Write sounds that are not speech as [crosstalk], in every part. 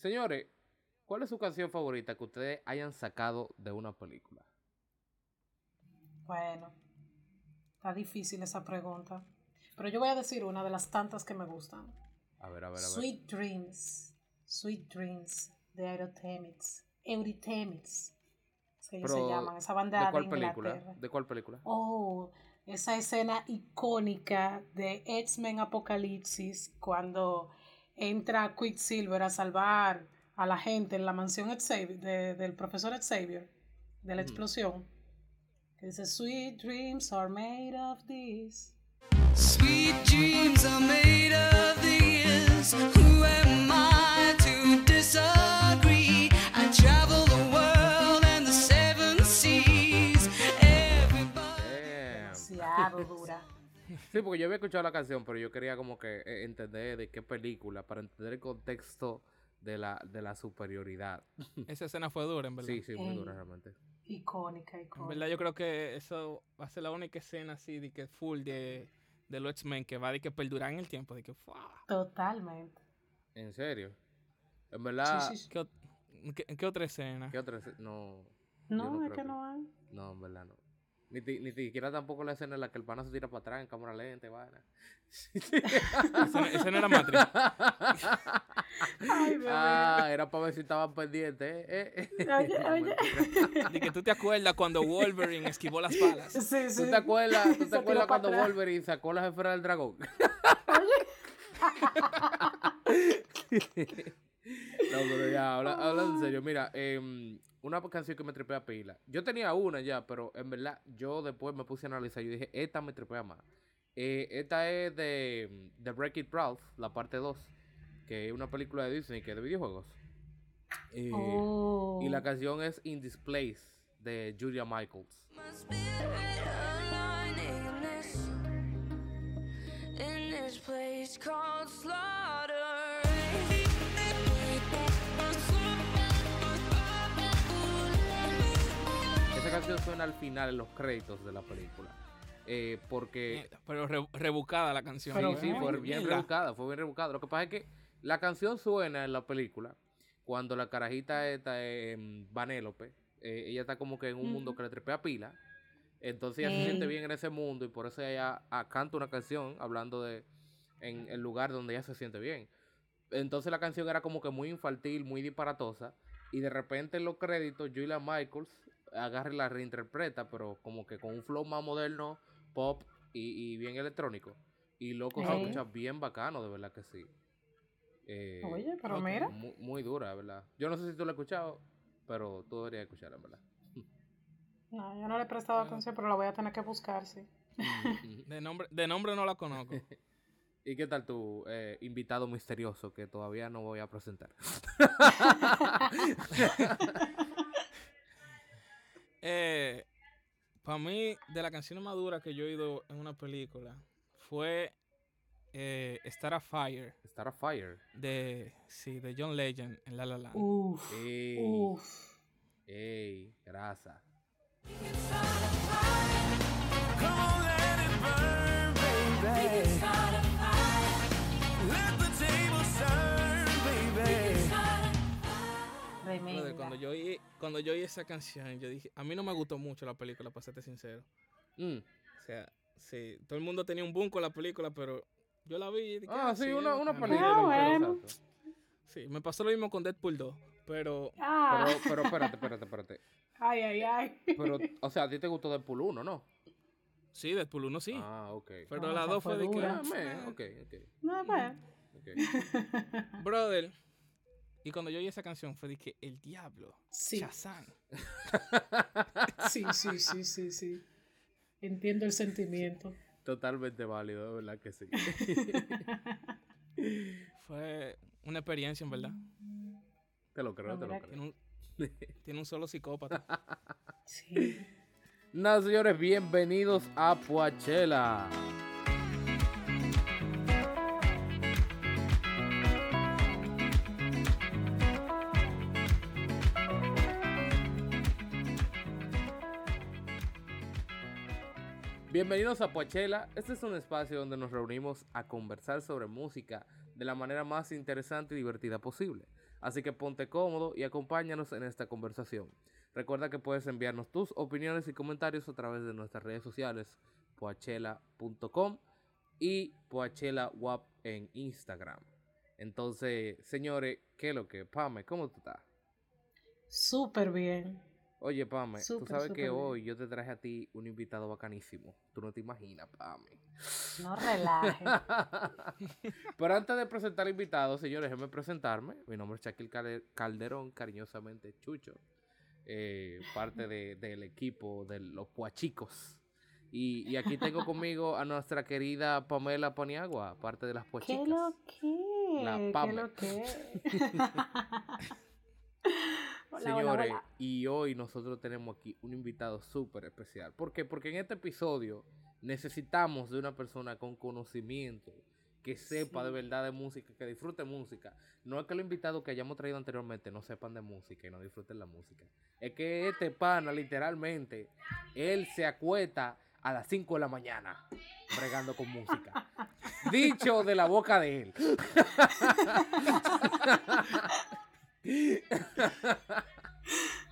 Señores, ¿cuál es su canción favorita que ustedes hayan sacado de una película? Bueno, está difícil esa pregunta. Pero yo voy a decir una de las tantas que me gustan. A ver, a ver, a ver. Sweet Dreams. Sweet Dreams de Aerotemix. Eurythmics. Es que ellos se llaman, esa banda ¿De cuál Inglaterra. película? ¿De cuál película? Oh, esa escena icónica de X-Men Apocalipsis cuando entra Quicksilver a salvar a la gente en la mansión Xavier, de- del profesor Xavier, de la explosión. Que dice, Sweet dreams are made of this. Sweet dreams are made of these. Who am I to disagree? I travel the world and the seven seas. Everybody. Damn. Dura. Sí, porque yo había escuchado la canción, pero yo quería como que eh, entender de qué película, para entender el contexto de la, de la superioridad. Esa escena fue dura, en verdad. Sí, sí, muy dura realmente. Icónica, En icónica. verdad, yo creo que eso va a ser la única escena así de que full de, de los X-Men que va de que perdurar en el tiempo. De que, ¡fua! Totalmente. ¿En serio? En verdad, Sí, sí, sí. ¿Qué, ot- qué- qué otra escena? ¿qué otra? escena? No. No, es creo que no hay. No, en verdad no. Ni, ni siquiera tampoco la escena en la que el pana se tira para atrás en cámara lenta y vaina. Esa, no- era Matrix. Ay. Ah, era para ver si estaban pendientes. eh, eh. Oye, oye. [laughs] De que tú te acuerdas cuando Wolverine esquivó las balas. Sí, sí. ¿Tú te acuerdas, tú te acuerdas cuando atrás. Wolverine sacó las esferas del dragón? [laughs] No, pero ya, habla, habla en serio. Mira, em, una canción que me tripea pila. Yo tenía una ya, pero en verdad yo después me puse a analizar y yo dije, esta me tripea más. Eh, esta es de, de Break It Ralph, la parte 2, que es una película de Disney que es de videojuegos. Eh, Oh. Y la canción es In This Place de Julia Michaels. In this place called slaughter. Canción suena al final en los créditos de la película. Eh, porque Pero re- rebuscada la canción. Pero sí, sí, fue bien mierda. rebuscada, fue bien rebuscada. Lo que pasa es que la canción suena en la película cuando la carajita esta en Vanélope, eh, ella está como que en un mundo que le trepea pila. Entonces ella se siente bien en ese mundo y por eso ella ah, canta una canción hablando de en el lugar donde ella se siente bien. Entonces la canción era como que muy infantil, muy disparatosa. Y de repente en los créditos, Julia Michaels agarra y la reinterpreta, pero como que con un flow más moderno, pop y, y bien electrónico. Y loco, se escucha bien bacano, de verdad que sí. Eh, Oye, pero mira. Muy, muy dura, de verdad. Yo no sé si tú la has escuchado, pero tú deberías escucharla, en verdad. No, yo no le he prestado atención, pero la voy a tener que buscar, sí. [laughs] De nombre, de nombre no la conozco. [laughs] ¿Y qué tal tu eh, invitado misterioso que todavía no voy a presentar? [laughs] Eh, para mí, de la canción más dura que yo he oído en una película fue eh, Star a Fire Star of Fire. de, sí, de John Legend en La La Land. Uf. Ey, Uf. ey, grasa. Let the table turn, Tremenda. Brother, cuando yo oí, cuando yo oí esa canción, yo dije, a mí no me gustó mucho la película, para serte sincero. Mm. O sea, sí, todo el mundo tenía un boom con la película, pero yo la vi. y dije, Ah, sí, una, una bacana". película. Ah, bueno. Sí, me pasó lo mismo con Deadpool 2, pero Ah. Pero, pero espérate, espérate, espérate. Ay, ay, ay. Pero, o sea, a ti te gustó Deadpool 1, ¿no? sí, Deadpool 1 sí. Ah, ok. pero No, la esa 2 fue de que, dura. Ah, man, ok, ok. No, bueno. ok. [laughs] [laughs] brother. Y cuando yo oí esa canción fue de que el diablo, Sí. Shazam. [laughs] Sí, sí, sí, sí, sí. Entiendo el sentimiento. Totalmente válido, de verdad que sí. [laughs] Fue una experiencia, en verdad. te lo creo, te lo creo. Tiene un, [laughs] tiene un solo psicópata. Sí. Nada, señores, bienvenidos a Poachela. Bienvenidos a Poachela. Este es un espacio donde nos reunimos a conversar sobre música de la manera más interesante y divertida posible. Así que ponte cómodo y acompáñanos en esta conversación. Recuerda que puedes enviarnos tus opiniones y comentarios a través de nuestras redes sociales, poachela.com y poachelawap en Instagram. Entonces, señores, ¿qué es lo que? Pame, ¿cómo tú estás? Súper bien. Oye, Pame, tú sabes que bien. hoy yo te traje a ti un invitado bacanísimo. Tú no te imaginas, Pame. No relaje. [laughs] Pero antes de presentar al invitado, señores, déjenme presentarme. Mi nombre es Shaquille Calde- Calderón, cariñosamente Chucho. eh, parte de- del equipo de los Puachicos. Y, y aquí tengo conmigo a nuestra querida Pamela Paniagua, parte de las ¿Qué Puachicas. lo que? La ¿Qué Pame. lo que? [laughs] Hola, Señores, hola, hola. y hoy nosotros tenemos aquí un invitado súper especial. ¿Por qué? Porque en este episodio necesitamos de una persona con conocimiento, que sepa de verdad de música, que disfrute música. No es que los invitados que hayamos traído anteriormente no sepan de música y no disfruten la música. Es que este pana, literalmente, él se acuesta a las 5 de la mañana bregando con música. [laughs] Dicho de la boca de él. [laughs] Es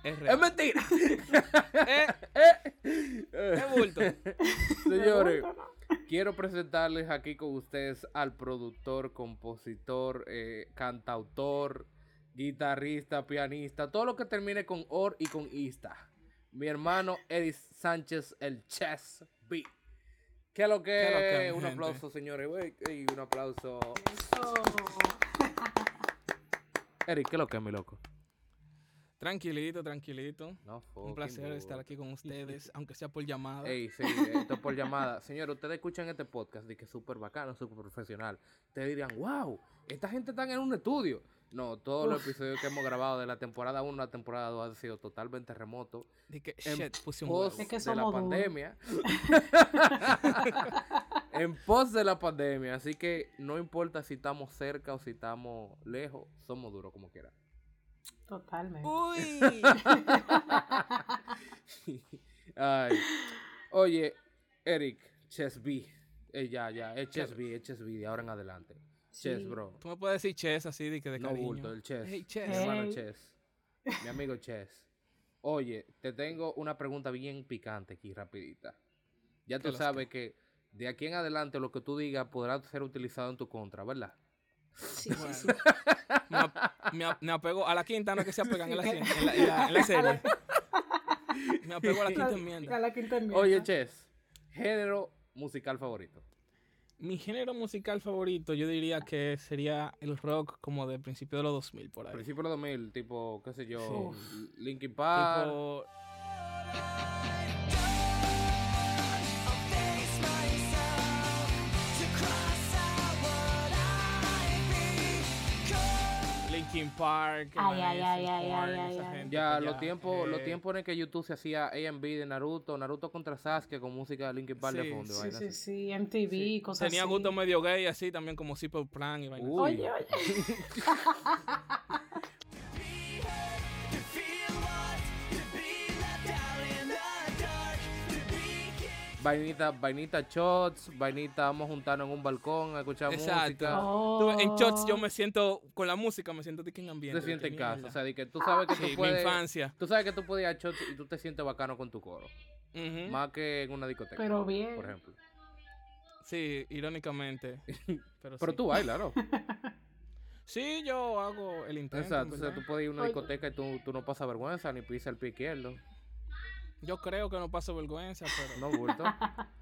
Es mentira. [laughs] Eh, Eh. qué bulto. Señores, quiero presentarles aquí con ustedes al productor, compositor, eh, cantautor, guitarrista, pianista, todo lo que termine con or y con ista. Mi hermano Edis Sánchez, el Chess B. ¿Qué es lo que? ¿Qué es lo que, un gente? aplauso, señores. Wey, ey, un aplauso. Eso. [laughs] Eric, ¿qué es lo que, mi loco? Tranquilito, tranquilito. No, Un placer estar aquí con ustedes, [laughs] aunque sea por llamada. Ey, sí, esto es por llamada. [laughs] Señor, ustedes escuchan este podcast de que es súper bacano, súper profesional. Ustedes dirían, wow, esta gente está en un estudio. No, todos los episodios que hemos grabado de la temporada 1 a la temporada 2 han sido totalmente remotos. En shit, puse un. Es de la pandemia. [laughs] en pos de la pandemia. Así que no importa si estamos cerca o si estamos lejos, somos duros como quiera. Totalmente. Uy. [laughs] Ay. Oye, Eric, Chess B. Eh, ya, ya, es Chess B, es Chess B de ahora en adelante. Chess, Sí. bro. Tú me puedes decir Chess así de que de No cariño. bulto, el Chess. Hey, Mi Chess. Eh. hermano Hey. Chess. Mi amigo Chess. Oye, te tengo una pregunta bien picante aquí, rapidita. Ya ¿Qué tú sabes que de aquí en adelante lo que tú digas podrá ser utilizado en tu contra, ¿verdad? Sí, sí, sí. [laughs] Me, ap- me, ap- me apego a la quinta, no que se apegan en la, en la, en la- en la serie. Me apego a la quinta A enmienda. la quinta enmienda. Oye, Chess, género musical favorito. Mi género musical favorito, yo diría que sería el rock como de principio de los 2000 por ahí. Principio de los 2000, tipo, qué sé yo, Sí. Linkin Park. Tipo, Linkin Park, Ay, ay, Evanescence, ay, ay, Korn, ay, esa ay. gente Ya, los tiempos, los Eh, tiempos en el que YouTube se hacía A&B de Naruto, Naruto contra Sasuke con música de Linkin Park de fondo. y Sí, sí, así. sí. MTV, cosas Tenía así. gusto medio gay así también como Simple Plan y vainas. Oye, oye. [laughs] [laughs] Vainita, vainita shots, vainita, vamos a juntarnos en un balcón a escuchar Exacto. música. Oh. Tú, En shots yo me siento, con la música me siento de que en ambiente. Te sientes que en casa, mierda. o sea, de que tú sabes que Sí, tú mi puedes, infancia. tú sabes que tú puedes ir a shots y tú te sientes bacano con tu coro, más que en una discoteca, Pero bien. por ejemplo. Sí, irónicamente. [laughs] Pero, Pero sí. tú bailas, ¿no? [laughs] Sí, yo hago el intento. Exacto, o sea, tú puedes ir a una discoteca y tú, tú no pasas vergüenza ni pisas el pie izquierdo. Yo creo que no paso vergüenza, pero. No, bulto. [laughs]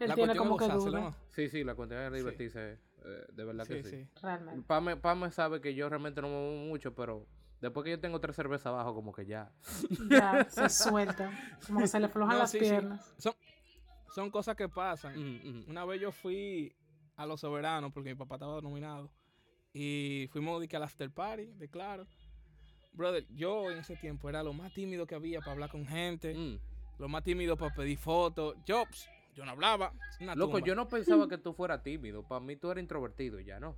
La tiene cuestión como es duda. ¿no? Sí, sí, la cuestión es Sí. divertirse, eh, de verdad que Sí, sí. sí. Realmente. Pame, Pame sabe que yo realmente no me muevo mucho, pero después que yo tengo tres cervezas abajo, como que ya. Ya, [laughs] se suelta. Como que se le aflojan No, las sí, sí. piernas. Son, son cosas que pasan. Mm, mm. Una vez yo fui a Los Soberanos porque mi papá estaba nominado. Y fuimos de que al after party, de claro. Brother, yo en ese tiempo era lo más tímido que había para hablar con gente, Mm. lo más tímido para pedir fotos. Yo, yo no hablaba. Una Loco, tumba. yo no pensaba que tú fueras tímido. Para mí tú eres introvertido ya, ¿no?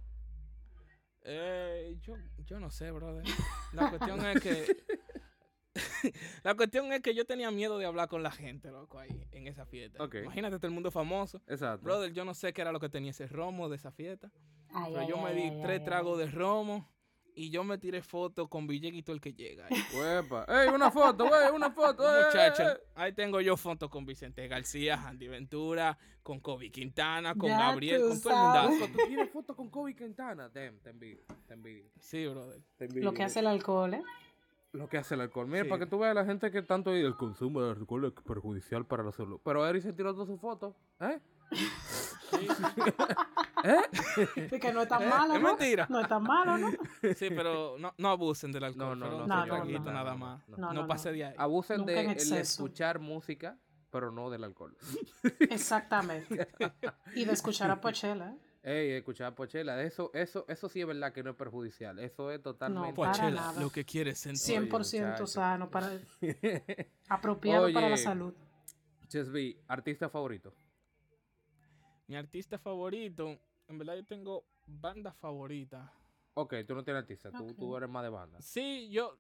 Eh, yo, yo no sé, brother. La cuestión es que. [laughs] la cuestión es que yo tenía miedo de hablar con la gente, loco, ahí, en esa fiesta. Imagínate todo el mundo famoso. Exacto. Brother, yo no sé qué era lo que tenía ese romo de esa fiesta. Ay, Pero ay, yo me di ay, tres ay, tragos ay. de romo y yo me tiré fotos con Villeguito el que llega. Huepa. ¡Ey, una foto, güey! ¡Una foto! ey, ey, Muchachos, ey! ahí tengo yo fotos con Vicente García, Andy Ventura, con Kobe Quintana, con Ya Gabriel, con todo el mundazo. ¿Tú tienes foto con Kobe Quintana? Damn, te envidio, te envidio. Sí, brother. te envidio. Lo que hace el alcohol, ¿eh? Lo que hace el alcohol. Mira, Sí. para que tú veas la gente que tanto el consumo de alcohol es perjudicial para la salud. Pero Eric se tiró todas sus fotos. ¿Eh? [laughs] Sí, ¿Eh? [laughs] De que no es tan malo, es ¿no? mentira. No es tan malo, ¿no? sí, pero no, no abusen del alcohol. No, no, no, no, no, no, nada no, más. no. No, No, no, no. pase de ahí. Abusen Nunca de el escuchar música, pero no del alcohol. Exactamente. [laughs] [laughs] Y de escuchar a Pochela, ¿eh? Ey, escuchar Pochela, eso, eso, eso sí es verdad que no es perjudicial. Eso es totalmente. para Pochela, nada. lo que quieres sentir. 100% muchacho. sano, para, apropiado para la Oye. salud. Chesby, artista favorito. Mi artista favorito, en verdad yo tengo banda favorita. Ok, tú no tienes artista, tú, tú eres más de banda. Sí, yo.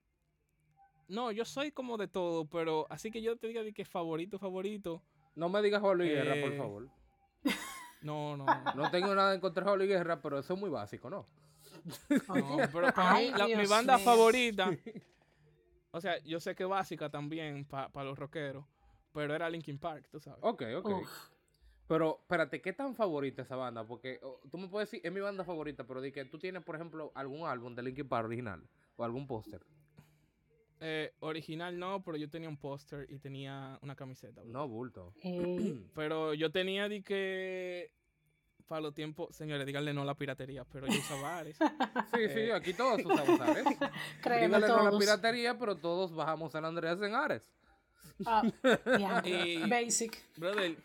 No, yo soy como de todo, pero así que yo te diga de que favorito, favorito. No me digas Juan Luis Guerra, por Eh, favor. [laughs] No, no. [laughs] no. No tengo nada en contra de Juan Luis Guerra, pero eso es muy básico, ¿no? No, [laughs] pero para Ay, mí, la- mi banda favorita, o sea, yo sé que básica también para los rockeros, pero era Linkin Park, tú sabes. Ok, ok. Uf. Pero, espérate, ¿qué tan favorita esa banda? Porque oh, tú me puedes decir, es mi banda favorita, pero di que tú tienes, por ejemplo, algún álbum de Linkin Park original o algún póster. Eh, original no, pero yo tenía un póster y tenía una camiseta. bro. No, bulto. [clears throat] Pero yo tenía de que, para los tiempos, señores, díganle no a la piratería, pero yo usaba Ares. [laughs] Sí, sí, Eh. aquí todos usamos Ares. [laughs] créeme Dígale no a la todos. piratería, pero todos bajamos San Andreas en Ares. Ah, [laughs] diantre. Y- Basic. Brother,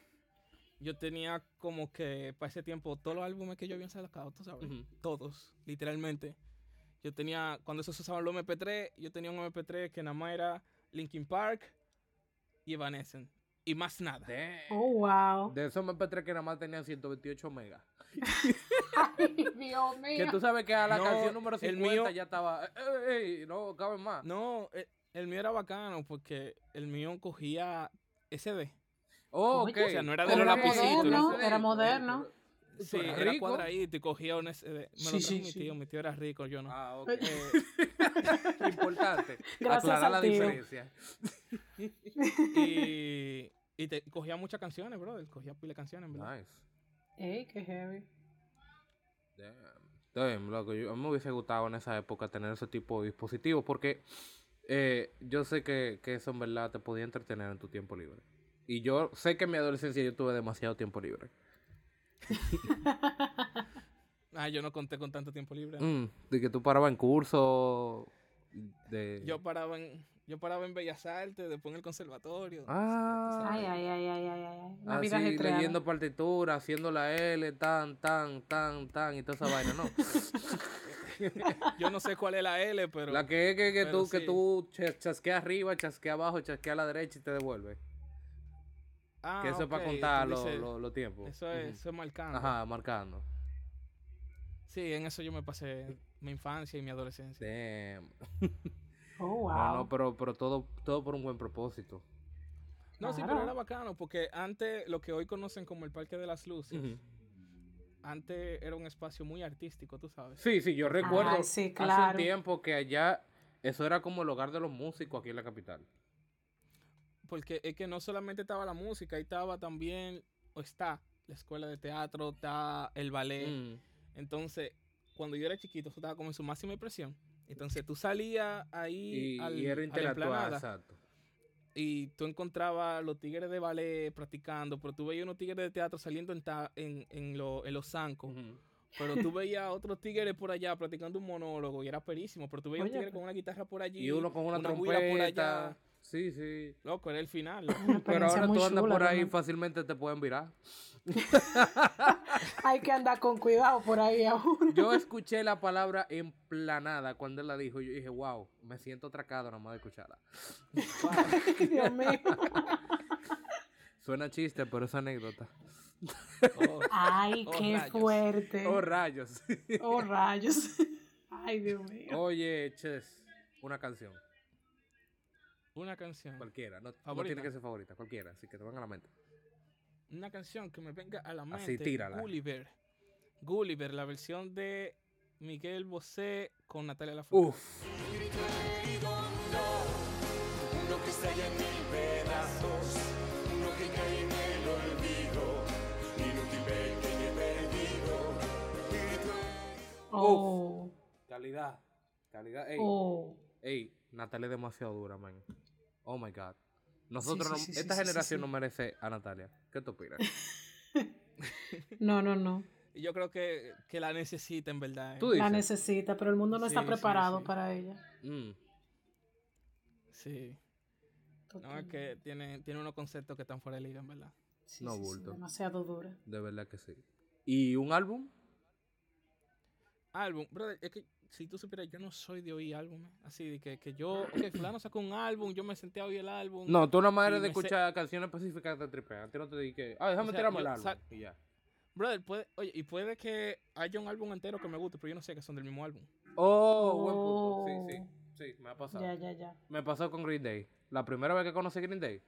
yo tenía como que para ese tiempo todos los álbumes que yo había sacado, tú sabes, todos, literalmente. Yo tenía, cuando eso se usaban los MP3, yo tenía un MP3 que nada más era Linkin Park y Evanescence. Y más nada. Oh, wow. De esos MP3 que nada más tenían 128 megas. [laughs] Ay, Dios mío. Que tú sabes que a la No, canción número el 50 mío- ya estaba. "Eh, eh, eh, no caben más. No, el, el mío era bacano porque el mío cogía SD. Oh, ok. o sea, no era de los lapicitos, era moderno. Sí, era rico. cuadradito y cogía un SD. Me lo Sí, trajo sí, mi sí. tío, mi tío era rico, yo no. Ah, ok. [laughs] Importante. Gracias aclarar la tío. diferencia. y, y te, cogía muchas canciones, brother. Cogía pila de canciones, ¿verdad? Nice. Ey, qué heavy. Damn. Damn, loco. Yo, a mí me hubiese gustado en esa época tener ese tipo de dispositivos porque eh, yo sé que, que eso en verdad te podía entretener en tu tiempo libre. Y yo sé que en mi adolescencia yo tuve demasiado tiempo libre. [laughs] Ah, yo no conté con tanto tiempo libre. Mm, de que tú parabas en curso. De... Yo paraba en yo paraba en Bellas Artes, después en el conservatorio. Ah, Ay, ay, ay, ay, ay, ay. Una así, leyendo partitura, haciendo la L, tan, tan, tan, tan, y toda esa vaina, ¿no? [laughs] Yo no sé cuál es la L, pero la que es que, que tú, que sí. tú chas- chasqueas arriba, chasqueas abajo, chasqueas a la derecha y te devuelve. Ah, que eso es para contar los los tiempos. Eso es, eso es marcando. Ajá, marcando. Sí, en eso yo me pasé mi infancia y mi adolescencia. Damn. [laughs] Oh, wow. No, no, pero, pero todo, todo por un buen propósito. No, sí, pero era bacano, porque antes, lo que hoy conocen como el Parque de las Luces, antes era un espacio muy artístico, tú sabes. Sí, sí, yo recuerdo Ay, sí, hace un tiempo que allá eso era como el hogar de los músicos aquí en la capital. Porque es que no solamente estaba la música, ahí estaba también, o está, la escuela de teatro, está el ballet. Mm. Entonces, cuando yo era chiquito, eso estaba como en su máxima expresión. Entonces, tú salías ahí Y, al, y era a la intelectual, explanada exacto. y tú encontrabas los tigres de ballet practicando, pero tú veías unos tigres de teatro saliendo en, ta- en, en, lo- en los zancos. Pero tú veías otros tigres por allá practicando un monólogo y era perísimo. Pero tú veías Oye, un tigre con una guitarra por allí. Y uno con una, por trompeta. allá. Sí, sí. Loco, era el final. [clears throat] Pero ahora tú andas por ahí realmente. fácilmente te pueden virar. [laughs] Hay que andar con cuidado por ahí aún. Yo [laughs] escuché la palabra emplanada cuando él la dijo. Yo dije, wow, me siento atracado nomás de escucharla. Dios mío. [laughs] Suena chiste, pero es anécdota. Oh, Ay, Oh, qué rayos. fuerte. Oh, rayos. Oh, rayos. Ay, Dios mío. Oye, Ches, una canción. Una canción. Cualquiera. No, no Favorita. tiene que ser favorita, cualquiera. Así que te van a la mente. Una canción que me venga a la mente. Así, tírala. Gulliver. Gulliver, la versión de Miguel Bosé con Natalia Lafourcade. Uf. Uno que estalla en mil pedazos, uno que cae en el olvido, inútil pequeño y perdido. Oh, Calidad. Calidad. Ey, oh. ey, Natalia es demasiado dura, man. Oh my god. Nosotros, Sí, no- sí, sí, esta generación sí. no merece a Natalia. ¿Qué tú opinas? [laughs] No, no, no. Y yo creo que, que la necesita en verdad. ¿eh? Tú La dices. necesita, pero el mundo no Sí, está preparado sí. para ella. Mm, Sí. No, es que tiene, tiene unos conceptos que están fuera de liga, en verdad. Sí, no sí, sí, bulto. demasiado dura. de verdad que sí. ¿Y un álbum? Álbum, brother, es que si tú supieras, yo no soy de oír álbumes. Así de que, que yo, ok, fulano sacó un álbum, yo me senté a oír el álbum. No, tú nada más Y eres de sé- escuchar canciones específicas que te tripean. A ti no te dije, ah, déjame O sea, tirarme yo el álbum. Y ya. Brother, puede, oye, y puede que haya un álbum entero que me guste, pero yo no sé que son del mismo álbum. Oh, buen punto. Sí, sí. Sí, me ha pasado. Ya, ya, ya. Me pasó con Green Day. La primera vez que conocí Green Day,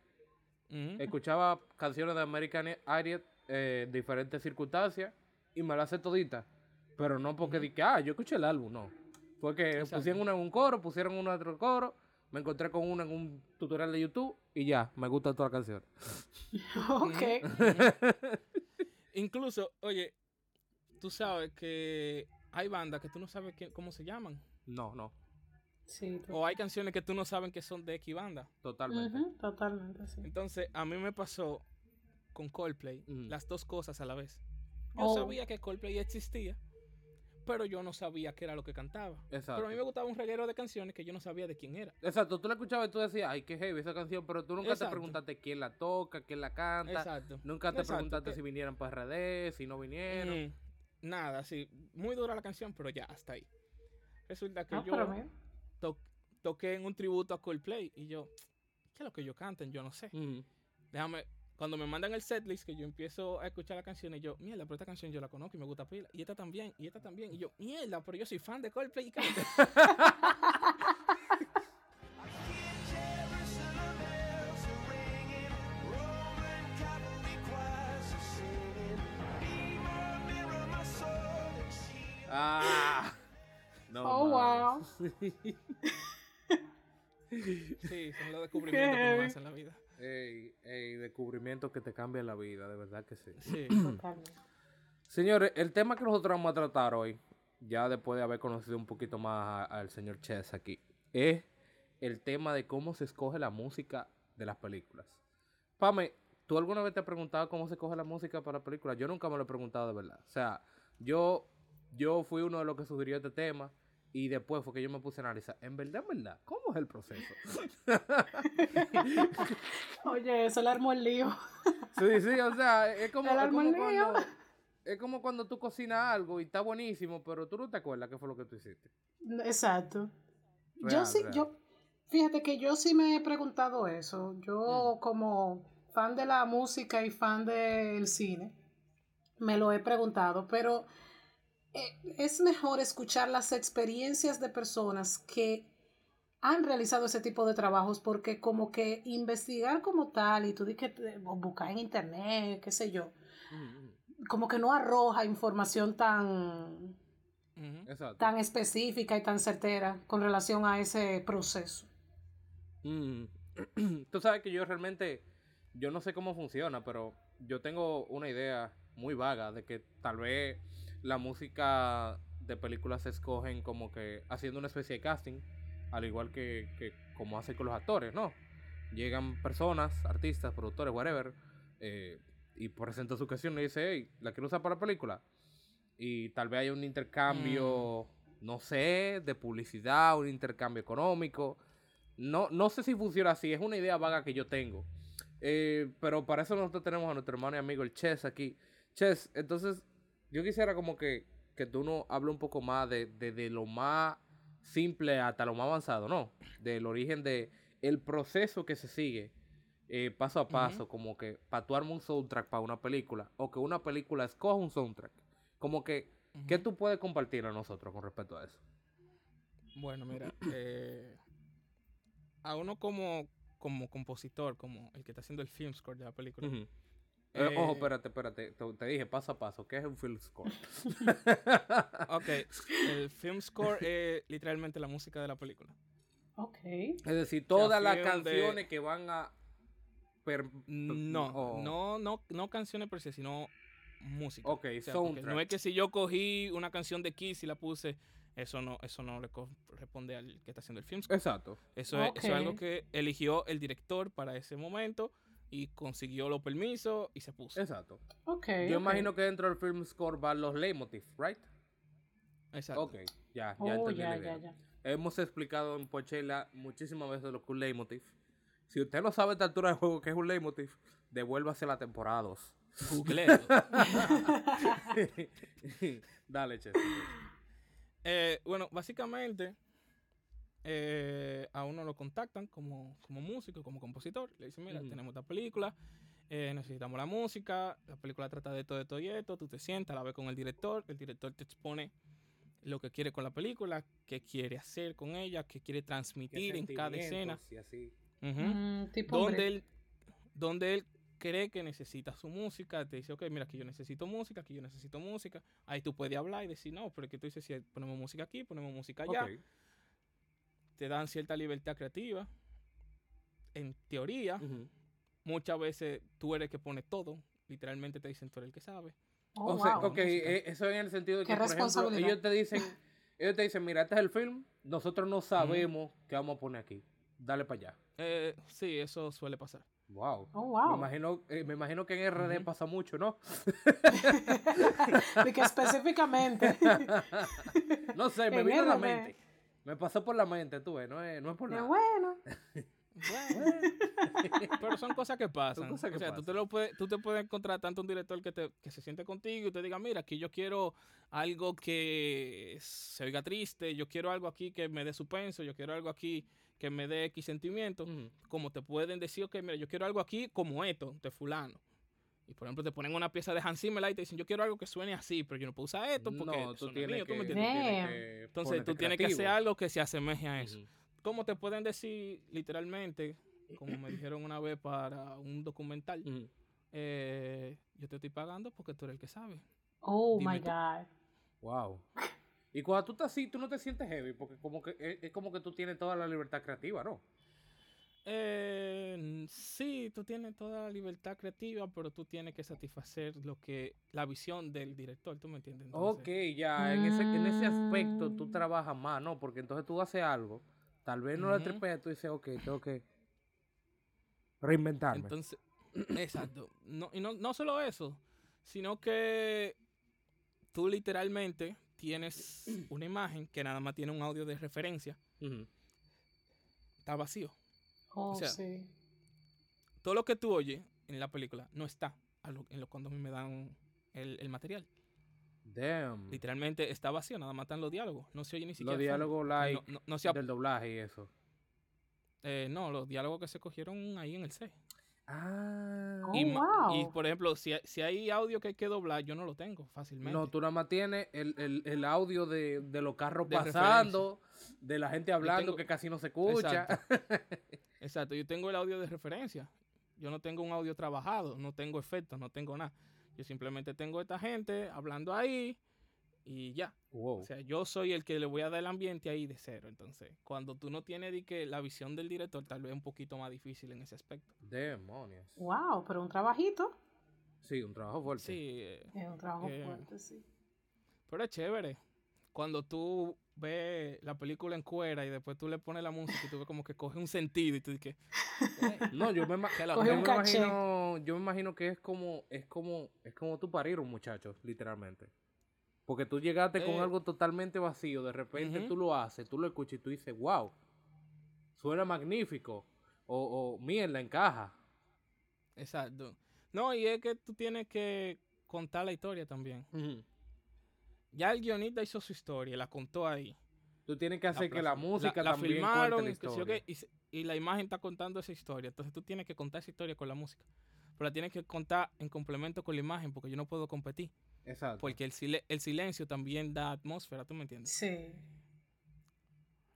escuchaba canciones de American Idiot eh, en diferentes circunstancias y me las sé toditas. Pero no porque dije, ah, yo escuché el álbum, no. Fue que Exacto. pusieron una en un coro, pusieron uno en otro coro, me encontré con una en un tutorial de YouTube y ya, me gusta toda la canción. [laughs] ok. [laughs] Incluso, oye, tú sabes que hay bandas que tú no sabes qué- cómo se llaman. No, no, Sí, O hay canciones que tú no sabes que son de X banda. totalmente. Totalmente, sí. Entonces, a mí me pasó con Coldplay Ujú. las dos cosas a la vez. Yo Oh. sabía que Coldplay existía, pero yo no sabía qué era lo que cantaba. Exacto. Pero a mí me gustaba un reguero de canciones que yo no sabía de quién era. Exacto, tú la escuchabas y tú decías, ay, qué heavy esa canción, pero tú nunca te preguntaste quién la toca, quién la canta. Exacto. Nunca te Exacto, preguntaste que- si vinieran para RD, si no vinieron. Mm, nada, sí. Muy dura la canción, pero ya, hasta ahí. Resulta que Ah, yo to- toqué en un tributo a Coldplay y yo, ¿qué es lo que yo canten? Yo no sé. Déjame, cuando me mandan el setlist, que yo empiezo a escuchar la canción y yo, mierda, pero esta canción yo la conozco y me gusta pila. Y esta también, y esta también. Y yo, mierda, pero yo soy fan de Coldplay y canto. Ah. No, Oh, wow. [laughs] [laughs] Sí, son los descubrimientos que hace en la vida. Ey, ey, descubrimientos que te cambian la vida, de verdad que sí. Sí. Totalmente. [clears throat] Señores, el tema que nosotros vamos a tratar hoy, ya después de haber conocido un poquito más al señor Chess aquí, es el tema de cómo se escoge la música de las películas. Pame, ¿tú alguna vez te has preguntado cómo se escoge la música para películas? Yo nunca me lo he preguntado de verdad. O sea, yo, yo fui uno de los que sugirió este tema y después fue que yo me puse a analizar. En verdad, en verdad, ¿cómo es el proceso? [laughs] Oye, eso le armó el lío. Sí, sí, o sea, es como, es como cuando, es como cuando tú cocinas algo y está buenísimo, pero tú no te acuerdas qué fue lo que tú hiciste. Exacto. yo sí, real. yo, fíjate que yo sí me he preguntado eso. Yo Mm. como fan de la música y fan del cine, me lo he preguntado, pero es mejor escuchar las experiencias de personas que han realizado ese tipo de trabajos porque como que investigar como tal y tú dices que buscar en internet, qué sé yo, Mm, como que no arroja información tan. Exacto. tan específica y tan certera con relación a ese proceso. Mm. [clears throat] Tú sabes que yo realmente, yo no sé cómo funciona, pero yo tengo una idea muy vaga de que tal vez la música de películas se escogen como que haciendo una especie de casting, al igual que, que como hacen con los actores, ¿no? Llegan personas, artistas, productores, whatever, eh, y presentan su canción y dice, hey, ¿la quiero usar para la película? Y tal vez haya un intercambio, no sé, de publicidad, un intercambio económico. No, no sé si funciona así, es una idea vaga que yo tengo. Eh, pero para eso nosotros tenemos a nuestro hermano y amigo el Chess aquí. Chess, entonces yo quisiera como que, que tú nos hable un poco más de, de, de lo más simple hasta lo más avanzado, ¿no? Del origen de el proceso que se sigue eh, paso a paso, como que para tu un soundtrack para una película o que una película escoja un soundtrack. Como que, ¿qué tú puedes compartir a nosotros con respecto a eso? Bueno, mira, [coughs] eh, a uno como, como compositor, como el que está haciendo el film score de la película. Eh, ojo, Eh, espérate, espérate. Te, te dije paso a paso. ¿Qué es un film score? [laughs] Ok, el film score [laughs] es literalmente la música de la película. Ok. Es decir, todas las de- canciones que van a. per- No, no, no, no canciones per se, sino música. Ok, no soundtrack. es que si yo cogí una canción de Kiss y la puse, eso no, eso no le corresponde al que está haciendo el film score. Exacto. Eso, es, eso es algo que eligió el director para ese momento y consiguió los permisos y se puso. Exacto. Ok. Yo imagino que dentro del film score van los leitmotiv, ¿right? Exacto. Ok, ya, ya Oh, entendí ya, la ya, idea. ya. Hemos explicado en Pochela muchísimas veces lo que es un leitmotiv. Si usted no sabe a esta altura del juego que es un leitmotiv, devuélvase la temporada 2. Googleo. [laughs] Dale, chef. Eh, bueno, básicamente eh, a uno lo contactan como, como músico, como compositor. Le dicen, mira, tenemos esta película, eh, necesitamos la música, la película trata de todo, de todo y esto, tú te sientas, la ves con el director, el director te expone lo que quiere con la película, qué quiere hacer con ella, qué quiere transmitir en cada escena. Y así. Ujú. Mm, tipo donde él, donde él cree que necesita su música, te dice, ok, mira, aquí yo necesito música, aquí yo necesito música. Ahí tú puedes hablar y decir, no, pero es que tú dices, si ponemos música aquí, ponemos música allá. Te dan cierta libertad creativa. En teoría, muchas veces tú eres el que pone todo. Literalmente te dicen, tú eres el que sabe. Oh, o sea, wow. ok, eh, eso en el sentido de que, por ejemplo, ellos te dicen, [laughs] ellos te dicen, mira, este es el film, nosotros no sabemos qué vamos a poner aquí. Dale para allá. Eh, sí, eso suele pasar. Wow. Oh, Me wow. imagino, eh, me imagino que en RD Ujú. pasa mucho, ¿no? [laughs] De que específicamente. [laughs] No sé, me En vino a la mente. Me pasó por la mente, tú ves, no es, no es por nada. [laughs] bueno. Bueno, pero son cosas que pasan. cosas que o sea, tú te, lo puedes, tú te puedes encontrar tanto un director que, te, que se siente contigo y te diga, mira, aquí yo quiero algo que se oiga triste, yo quiero algo aquí que me dé suspenso, yo quiero algo aquí que me dé X sentimiento. Ujú. Como te pueden decir, ok, mira, yo quiero algo aquí como esto, de fulano. Y por ejemplo, te ponen una pieza de Hans Zimmer y te dicen, yo quiero algo que suene así, pero yo no puedo usar esto porque No, tú tienes mío, ¿tú que, me tú entiendes? tienes que Entonces tú tienes que hacer algo que se asemeje a eso. Ujú. ¿Cómo te pueden decir literalmente, como me dijeron una vez para un documental, eh, yo te estoy pagando porque tú eres el que sabe? Oh Dime my tú. God. Wow. Y cuando tú estás así, tú no te sientes heavy, porque como que es, es como que tú tienes toda la libertad creativa, ¿no? Eh, sí, tú tienes toda la libertad creativa, pero tú tienes que satisfacer lo que la visión del director, ¿tú me entiendes? Entonces, ok, ya, en ese, en ese aspecto tú Mm. trabajas más, ¿no? Porque entonces tú haces algo, tal vez no le Ujú. tripeas, tú dices, ok, tengo que reinventarme. Entonces, [clears throat] exacto. No, y no, no solo eso, sino que tú literalmente tienes una imagen que nada más tiene un audio de referencia, está vacío. Oh, sea, sí. todo lo que tú oyes en la película no está a lo- en lo, cuando me dan el, el material. Damn. Literalmente está vacío, nada más están los diálogos. No se oye ni siquiera. Los diálogos Y like No, no, no se del doblaje y eso. eh, no, los diálogos que se cogieron ahí en el set. Ah. Oh, y, y, wow. por ejemplo, si, hay- si hay audio que hay que doblar, yo no lo tengo fácilmente. No, tú nada más tienes el, el, el audio de, de los carros De pasando, de la gente hablando tengo- que casi no se escucha. [laughs] Exacto, yo tengo el audio de referencia. Yo no tengo un audio trabajado, no tengo efectos, no tengo nada. Yo simplemente tengo esta gente hablando ahí y ya. wow. O sea, yo soy el que le voy a dar el ambiente ahí de cero. Entonces, cuando tú no tienes di que la visión del director, tal vez es un poquito más difícil en ese aspecto. Demonios. Wow, pero un trabajito. Sí, un trabajo fuerte. Sí, eh, Es un trabajo Eh, fuerte, sí. pero es chévere. Cuando tú ves la película en cuera y después tú le pones la música y tú ves como que coge un sentido y tú dices, No, yo me, Que la- yo me imagino, yo me imagino que es como, es como, es como tú parir un muchacho, literalmente. Porque tú llegaste con Eh. algo totalmente vacío, de repente tú lo haces, tú lo escuchas y tú dices, wow, suena magnífico. O, o mierda, encaja. exacto. No, y es que tú tienes que contar la historia también. Ya el guionista hizo su historia, la contó ahí. Tú tienes que hacer que la música la, también filmaron cuente y, la historia. y, y la imagen está contando esa historia. Entonces tú tienes que contar esa historia con la música. Pero la tienes que contar en complemento con la imagen porque yo no puedo competir. Exacto. Porque el, sile- el silencio también da atmósfera, ¿tú me entiendes? Sí.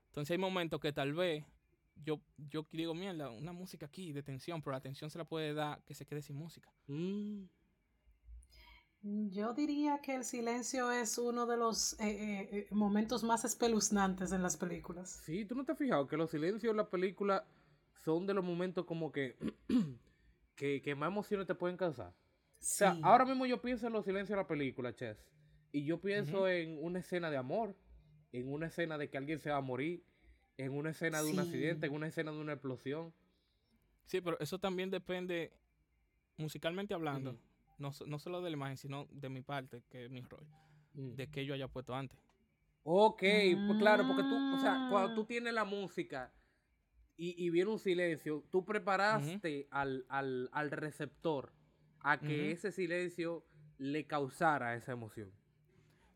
Entonces hay momentos que tal vez yo, yo digo, mierda, una música aquí de tensión, pero la tensión se la puede dar que se quede sin música. Mm, Yo diría que el silencio es uno de los eh, eh, eh, momentos más espeluznantes en las películas. Sí, tú no te has fijado que los silencios en la película son de los momentos como que, [clears throat] que, que más emociones te pueden causar. O sea, ahora mismo yo pienso en los silencios de la película, Chess. Y yo pienso en una escena de amor, en una escena de que alguien se va a morir, en una escena de un accidente, en una escena de una explosión. Sí, pero eso también depende, musicalmente hablando. No, no solo de la imagen, sino de mi parte, que es mi rol, Mm. de que yo haya puesto antes. Ok, pues claro, porque tú, o sea, cuando tú tienes la música y, y viene un silencio, tú preparaste al, al, al receptor a que ese silencio le causara esa emoción.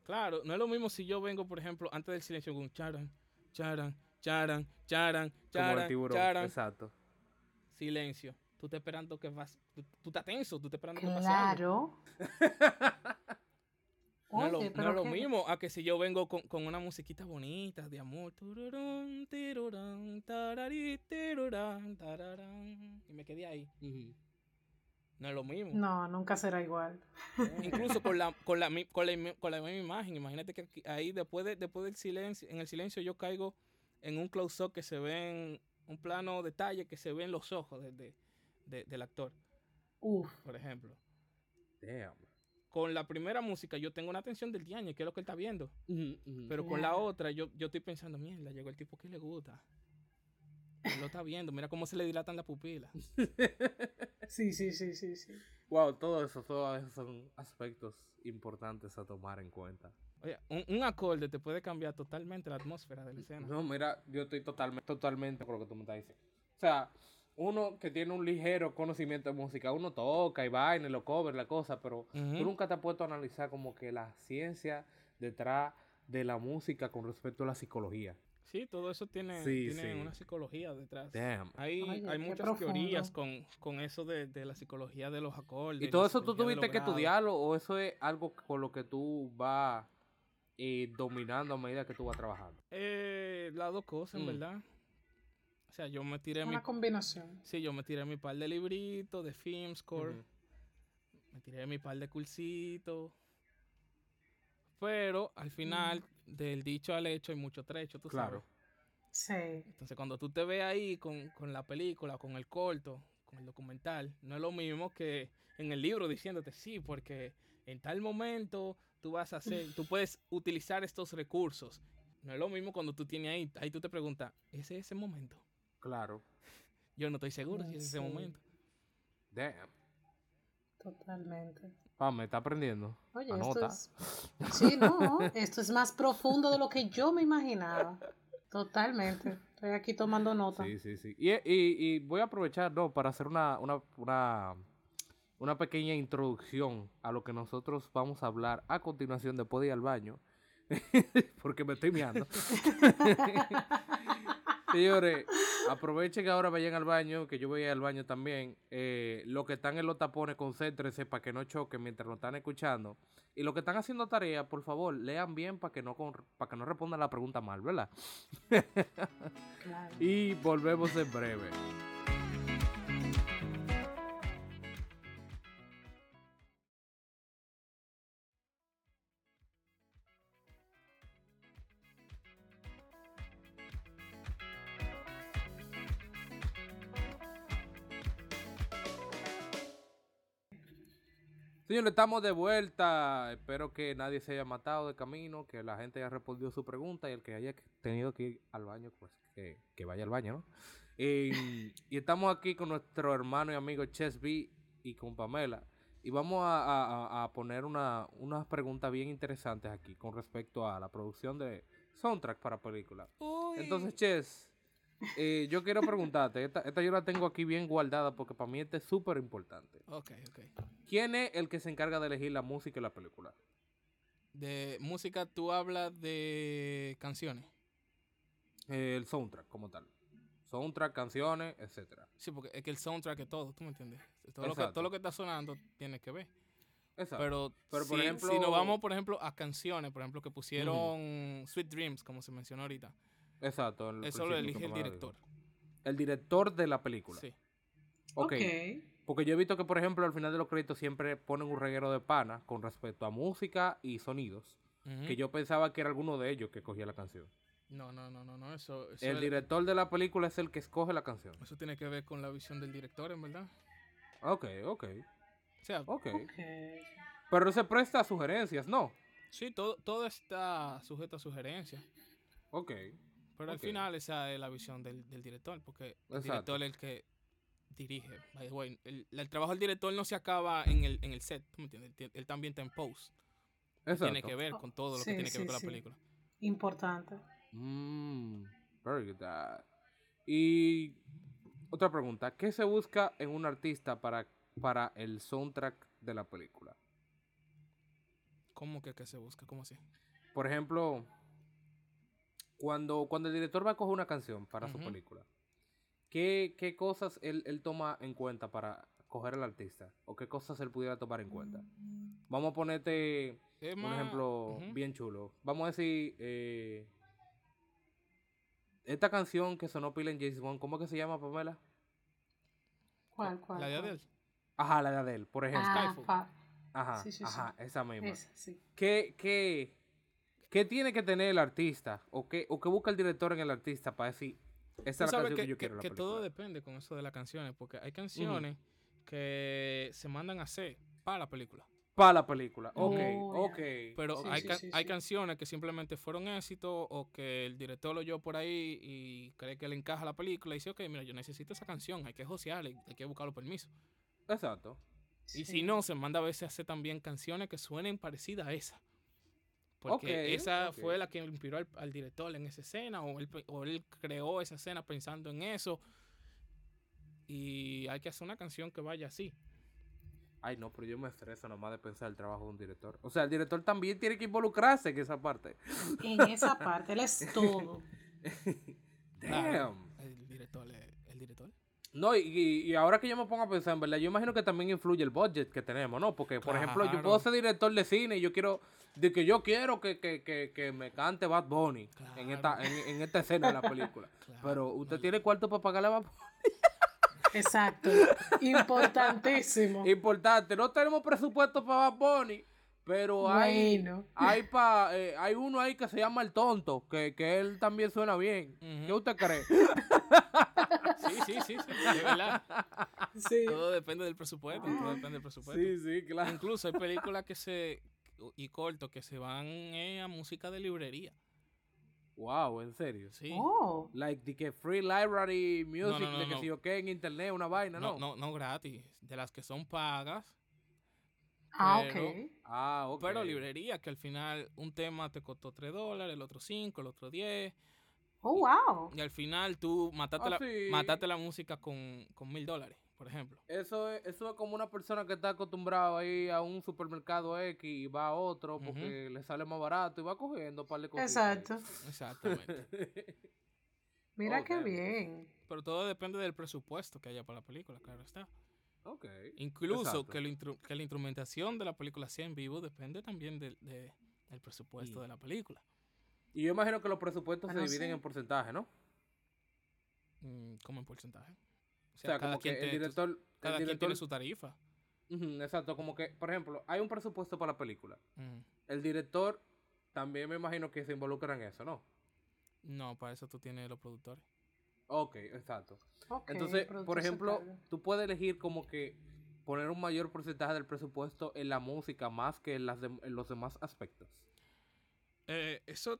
Claro, no es lo mismo si yo vengo, por ejemplo, antes del silencio con charan, charan, charan, charan, charan, tiburón. charan, Exacto. silencio. Tú estás esperando que vas, tú, tú estás tenso, tú estás esperando que pase algo. Claro. [laughs] No es lo, no es mismo a que si yo vengo con, con una musiquita bonita de amor. tururún, tirurán, tararí, tirurán, tararán, y me quedé ahí. No es lo mismo. No, nunca será igual. Incluso con la, con, la, con, la, con la misma imagen. Imagínate que aquí- ahí después, de, después del silencio, en el silencio yo caigo en un close-up que se ven, un plano detalle que se ven los ojos de- de- de- del actor, Uf. por ejemplo. Damn. Con la primera música yo tengo una atención del diaño, que es lo que él está viendo. Pero con la otra, yo, yo estoy pensando, mierda, llegó el tipo que le gusta. Él lo está viendo, mira cómo se le dilatan las pupilas. [laughs] Sí, sí, sí, sí, sí. Wow, todo eso, todos esos son aspectos importantes a tomar en cuenta. Oye, un, un acorde te puede cambiar totalmente la atmósfera de la escena. No, mira, yo estoy totalmente, totalmente con lo que tú me estás diciendo. O sea, uno que tiene un ligero conocimiento de música, uno toca y vaina y lo cover, la cosa, pero tú Ujú. nunca te has puesto a analizar como que la ciencia detrás de la música con respecto a la psicología. Sí, todo eso tiene, Sí, tiene sí. una psicología detrás. Damn. Hay, hay muchas profundo. teorías con, con eso de, de la psicología de los acordes. ¿Y todo eso tú tuviste que estudiarlo o eso es algo con lo que tú vas eh, dominando a medida que tú vas trabajando? Eh, las dos cosas, en Mm. verdad. O sea, yo me tiré mi... Una combinación. Sí, yo me tiré mi par de libritos, de film score. Ujú. Me tiré mi par de cursitos. Pero al final, del dicho al hecho, hay mucho trecho, tú Claro. sabes. Sí. Entonces, cuando tú te ves ahí con, con la película, con el corto, con el documental, no es lo mismo que en el libro diciéndote, sí, porque en tal momento tú vas a hacer, tú puedes utilizar estos recursos. No es lo mismo cuando tú tienes ahí, ahí tú te preguntas, ¿ese es ese momento? Claro. Yo no estoy seguro si Mm, es ese momento. Damn. Totalmente. Ah, me está aprendiendo. Oye, Anota. esto es. [laughs] Sí, no. Esto es más profundo de lo que yo me imaginaba. Totalmente. Estoy aquí tomando nota. Sí, sí, sí. Y, y- y voy a aprovechar, ¿no? Para hacer una, una, una, una pequeña introducción a lo que nosotros vamos a hablar a continuación después de ir al baño. [laughs] Porque me estoy meando. [laughs] Señores, aprovechen que ahora vayan al baño, que yo voy al baño también. Eh, los que están en los tapones, concéntrense para que no choquen mientras lo están escuchando. Y los que están haciendo tarea, por favor, lean bien para que no para que no respondan la pregunta mal, ¿verdad? [laughs] Claro. Y volvemos en breve. Señores, estamos de vuelta. Espero que nadie se haya matado de camino, que la gente haya respondido su pregunta y el que haya tenido que ir al baño, pues que, que vaya al baño, ¿no? Y, y estamos aquí con nuestro hermano y amigo Chess B y con Pamela. Y vamos a, a- a- a poner una, unas preguntas bien interesantes aquí con respecto a la producción de soundtrack para películas. Entonces, Chess, eh, yo quiero preguntarte, esta, esta yo la tengo aquí bien guardada porque para mí esta es súper importante. Ok, ok. ¿Quién es el que se encarga de elegir la música y la película? De música tú hablas de canciones. Eh, el soundtrack como tal. Soundtrack, canciones, etcétera. Sí, porque es que el soundtrack es todo, ¿tú me entiendes? Todo, lo que, todo lo que está sonando tiene que ver. Exacto. Pero, Pero, por si, ejemplo- si nos vamos, por ejemplo, a canciones, por ejemplo, que pusieron Sweet Dreams, como se mencionó ahorita, Exacto. eso lo elige el director. El director de la película. Sí. Ok. Ok. Porque yo he visto que, por ejemplo, al final de los créditos siempre ponen un reguero de pana con respecto a música y sonidos. Que yo pensaba que era alguno de ellos que cogía la canción. No, no, no, no, no. Eso, eso, El es- director de la película es el que escoge la canción. eso tiene que ver con la visión del director, en verdad. Ok, ok, O sea, ok. Ok. Pero se presta a sugerencias, ¿no? sí, todo, todo está sujeto a sugerencias. Ok. Pero al final esa es la visión del, del director, porque el director es el que dirige. By the way, el, el trabajo del director no se acaba en el, en el set, ¿tú me entiendes? Él, él también está en post. Exacto. Tiene que ver con todo lo que Sí, tiene que ver sí, con la película. Importante. Mm, very good. Y otra pregunta, ¿qué se busca en un artista para, para el soundtrack de la película? ¿Cómo que, que se busca? ¿Cómo así? Por ejemplo, cuando, cuando el director va a coger una canción para su película, ¿qué, qué cosas él, él toma en cuenta para coger al artista? ¿O qué cosas él pudiera tomar en cuenta? Vamos a ponerte un ejemplo bien chulo. Vamos a decir, eh, esta canción que sonó pila en James Bond, ¿cómo es que se llama, Pamela? ¿Cuál, cuál? La de? Adele. Ajá, la de Adele, por ejemplo. Ah, Skyfall. fa- Ajá, sí, sí, sí. ajá, esa misma. esa, sí. ¿Qué, qué, qué tiene que tener el artista? ¿O qué, ¿O qué busca el director en el artista para decir, esa Tú es la canción que, que, yo que- quiero en la que todo película"? depende con eso de las canciones, porque hay canciones que se mandan a hacer para la película. Para la película. Ok, Oh, ok. Pero Sí, hay, sí, ca- sí, hay canciones que simplemente fueron éxito o que el director lo oyó por ahí y cree que le encaja la película y dice, ok, mira, yo necesito esa canción, hay que josearle, hay que buscar los permisos. Exacto. Y Sí. si no, se manda a veces a hacer también canciones que suenen parecidas a esa. Porque esa fue la que inspiró al, al director en esa escena, o él, o él creó esa escena pensando en eso. Y hay que hacer una canción que vaya así. Ay, no, pero yo me estreso nomás de pensar el trabajo de un director. O sea, el director también tiene que involucrarse en esa parte. En esa parte, él es todo. [laughs] Damn. el director, es- el director. No, y, y- ahora que yo me pongo a pensar, en verdad, yo imagino que también influye el budget que tenemos, ¿no? Porque, por ejemplo, yo puedo ser director de cine y yo quiero, de que yo quiero que, que, que, que me cante Bad Bunny en, esta, en, en esta escena de la película. [laughs] Claro, Pero usted no, tiene cuarto para pagarle a Bad Bunny. [laughs] Exacto. Importantísimo. Importante, no tenemos presupuesto para Bad Bunny, pero hay, Bueno. hay, pa, eh, hay uno ahí que se llama El Tonto, que, que él también suena bien. ¿Qué Ujú. usted cree? [laughs] Sí, sí, sí, sí, es verdad. Sí. Todo depende del presupuesto, todo depende del presupuesto. sí, sí, claro. Incluso hay [laughs] películas que se y cortos que se van eh, a música de librería. Wow, en serio. Sí. Oh. Like de que free library music, no, no, de que no. si yo qué en internet, una vaina, No, ¿no? no, no gratis. De las que son pagas, Ah, Pero- ok. Ah, ok. pero librería, que al final un tema te costó 3 dólares, el otro 5, el otro 10. Oh, wow. Y al final tú mataste, Ah, la, sí. mataste la música con, con mil dólares, por ejemplo. Eso es, eso es como una persona que está acostumbrado a ir a un supermercado X y va a otro porque le sale más barato y va cogiendo un par de cosas. Exacto. Exactamente. [laughs] Mira Oh, qué bien. pero todo depende del presupuesto que haya para la película, claro está. Incluso Exacto. que, lo intru- que la instrumentación de la película sea en vivo depende también del, de- del presupuesto de la película. Y yo imagino que los presupuestos Bueno, se dividen sí. en porcentaje, ¿no? Mm, como en porcentaje. O sea, como que el director... cada el quien tiene su tarifa. Exacto, como que, por ejemplo, hay un presupuesto para la película. El director también me imagino que se involucra en eso, ¿no? No, para eso tú tienes los productores. Ok, exacto. Ok, Entonces, por ejemplo, tú puedes elegir como que poner un mayor porcentaje del presupuesto en la música más que en, las en los demás aspectos. Eh, eso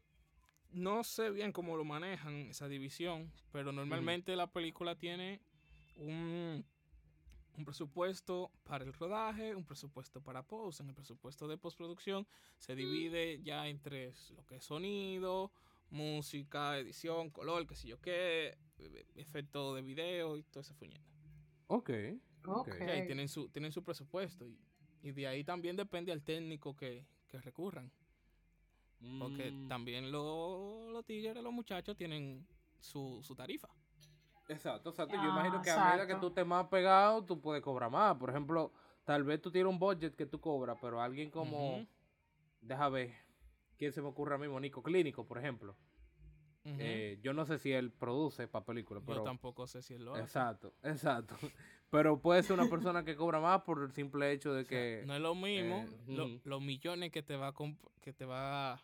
no sé bien cómo lo manejan, esa división, pero normalmente la película tiene un, un presupuesto para el rodaje, un presupuesto para post. En el presupuesto de postproducción se divide ya entre lo que es sonido, música, edición, color, qué sé yo qué, efecto de video y todo ese fuñendo. Ok. Ok. Y ahí tienen su, tienen su presupuesto y, y de ahí también depende al técnico que, que recurran. Porque Mm, también lo- los tigres, los muchachos, tienen su, su tarifa. Exacto, exacto. Yo Ah, imagino que a medida que tú estés más pegado, tú puedes cobrar más. Por ejemplo, tal vez tú tienes un budget que tú cobras, pero alguien como, Ujú. deja ver, ¿quién se me ocurre a mí? Nico Clínico, por ejemplo. Eh, yo no sé si él produce para películas, Yo pero... tampoco sé si él lo hace. Exacto, exacto. [laughs] Pero puede ser una persona que cobra más por el simple hecho de O sea, que... no es lo mismo eh, lo- los millones que te va a comp- que te va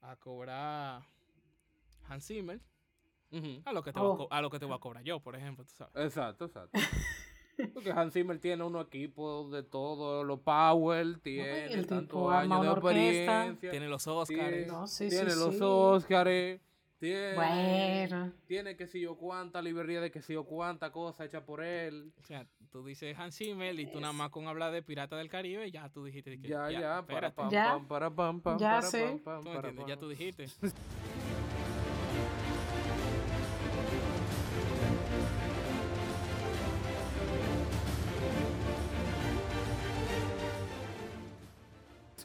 a cobrar Hans Zimmer a lo que te va a, Oh. a lo que te voy a cobrar yo, por ejemplo, tú sabes. Exacto, exacto. [laughs] Porque Hans Zimmer tiene unos equipos de todo, los Power, tiene el tantos años de experiencia. Tiene los Oscars. tiene, No, sí, tiene sí, los sí. Óscares, tiene, Bueno. tiene que si yo cuánta librería de que si yo cuánta cosa hecha por él. O sea, tú dices Hans Zimmer y tú nada más con hablar de Pirata del Caribe, ya tú dijiste que Ya, ya, para pam, Ya. pam, para pam, pam, Ya para sé. pam, pam, ¿Tú me para entiendes? Ya tú dijiste.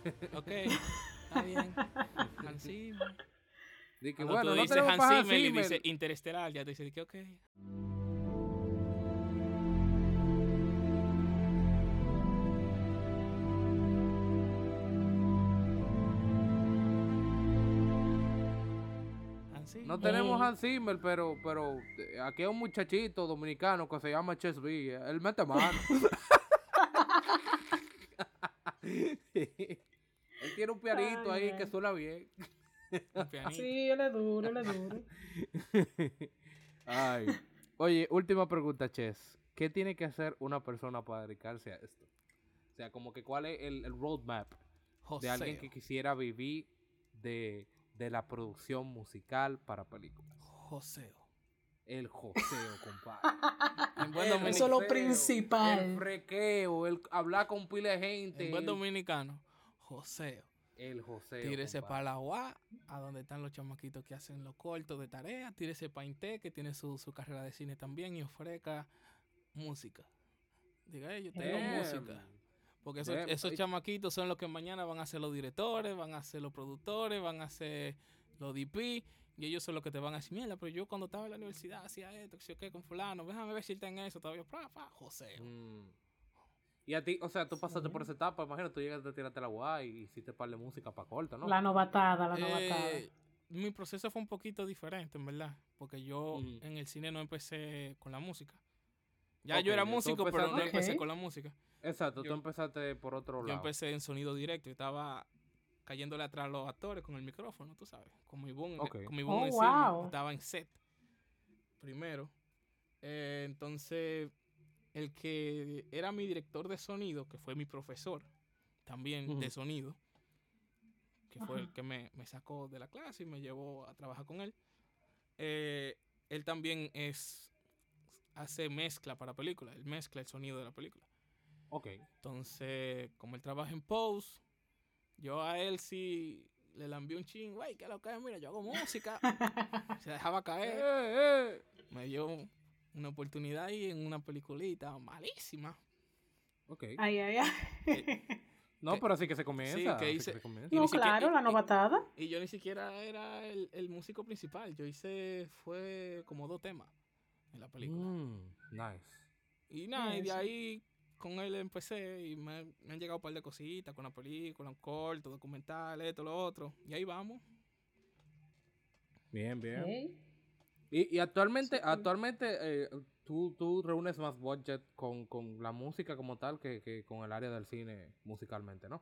[laughs] ok, está bien. Hans Zimmer. Di que, Cuando bueno, tú no dices tenemos Hans Hans Zimmer y Zimmer. dices Interestelar, ya te dices que ok. Zimmer. No tenemos Eh. Hans Zimmer, pero, pero eh, aquí hay un muchachito dominicano que se llama Ches B. Él mete mano. [laughs] [laughs] él tiene un pianito Ay, ahí ay. que suena bien. Un pianito. Sí, él es duro, él es duro. Ay. Oye, última pregunta, Ches. ¿Qué tiene que hacer una persona para dedicarse a esto? O sea, como que cuál es el, el roadmap de alguien que quisiera vivir de, de la producción musical para películas. Joseo. El joseo, [laughs] compadre. En buen, El domini- Eso es lo principal. El frequeo, el hablar con pila de gente. en buen el- dominicano, Joseo. El joseo. Tírese para la UA, a donde están los chamaquitos que hacen los cortos de tarea. Tírese para Inte, que tiene su, su carrera de cine también, y ofrezca música. Diga, "Ey, yo tengo Damn. música. Porque esos, esos chamaquitos son los que mañana van a ser los directores, van a ser los productores, van a ser los DP. Y ellos son los que te van a decir, mierda, pero yo cuando estaba en la universidad hacía esto, que yo qué, con fulano, déjame ver si está en eso todavía. Pa, pa, Joseo. Mm. Y a ti, o sea, tú pasaste por esa etapa, imagino, tú llegaste a tirarte la guay y hiciste par de música para corta, ¿no? La novatada, la novatada. Eh, mi proceso fue un poquito diferente, en verdad. Porque yo Ujú. en el cine no empecé con la música. Ya yo era músico, pero no empecé con la música. Exacto, tú yo- empezaste por otro Yo lado. empecé en sonido directo y estaba cayéndole atrás a los actores con el micrófono, tú sabes. Con mi boom, Ok. con mi boom Oh, encima. wow. Estaba en set primero. Eh, entonces, el que era mi director de sonido, que fue mi profesor también de Ujú. sonido, que fue el Ajá. que me, me sacó de la clase y me llevó a trabajar con él. eh, él también es hace mezcla para películas, él mezcla el sonido de la película. Ok. Entonces, como él trabaja en post, yo a él sí le envié un ching, güey, que lo que es, mira, yo hago música. [laughs] Se dejaba caer. Eh, eh. Me dio una oportunidad ahí en una peliculita malísima. Ok. Ay, ay, ay. No, que- pero así que se comienza. sí, que hice- se comienza. No, siquiera- claro, la novatada. Y yo ni siquiera era el, el músico principal. Yo hice, fue como dos temas en la película. Mm, nice. Y nada, y de ahí con él empecé y me, me han llegado un par de cositas con la película, un corto, documental, esto, lo otro. Y ahí vamos. Bien, bien. Y, y actualmente, actualmente eh, tú, tú reúnes más budget con, con la música como tal que, que con el área del cine musicalmente, ¿no?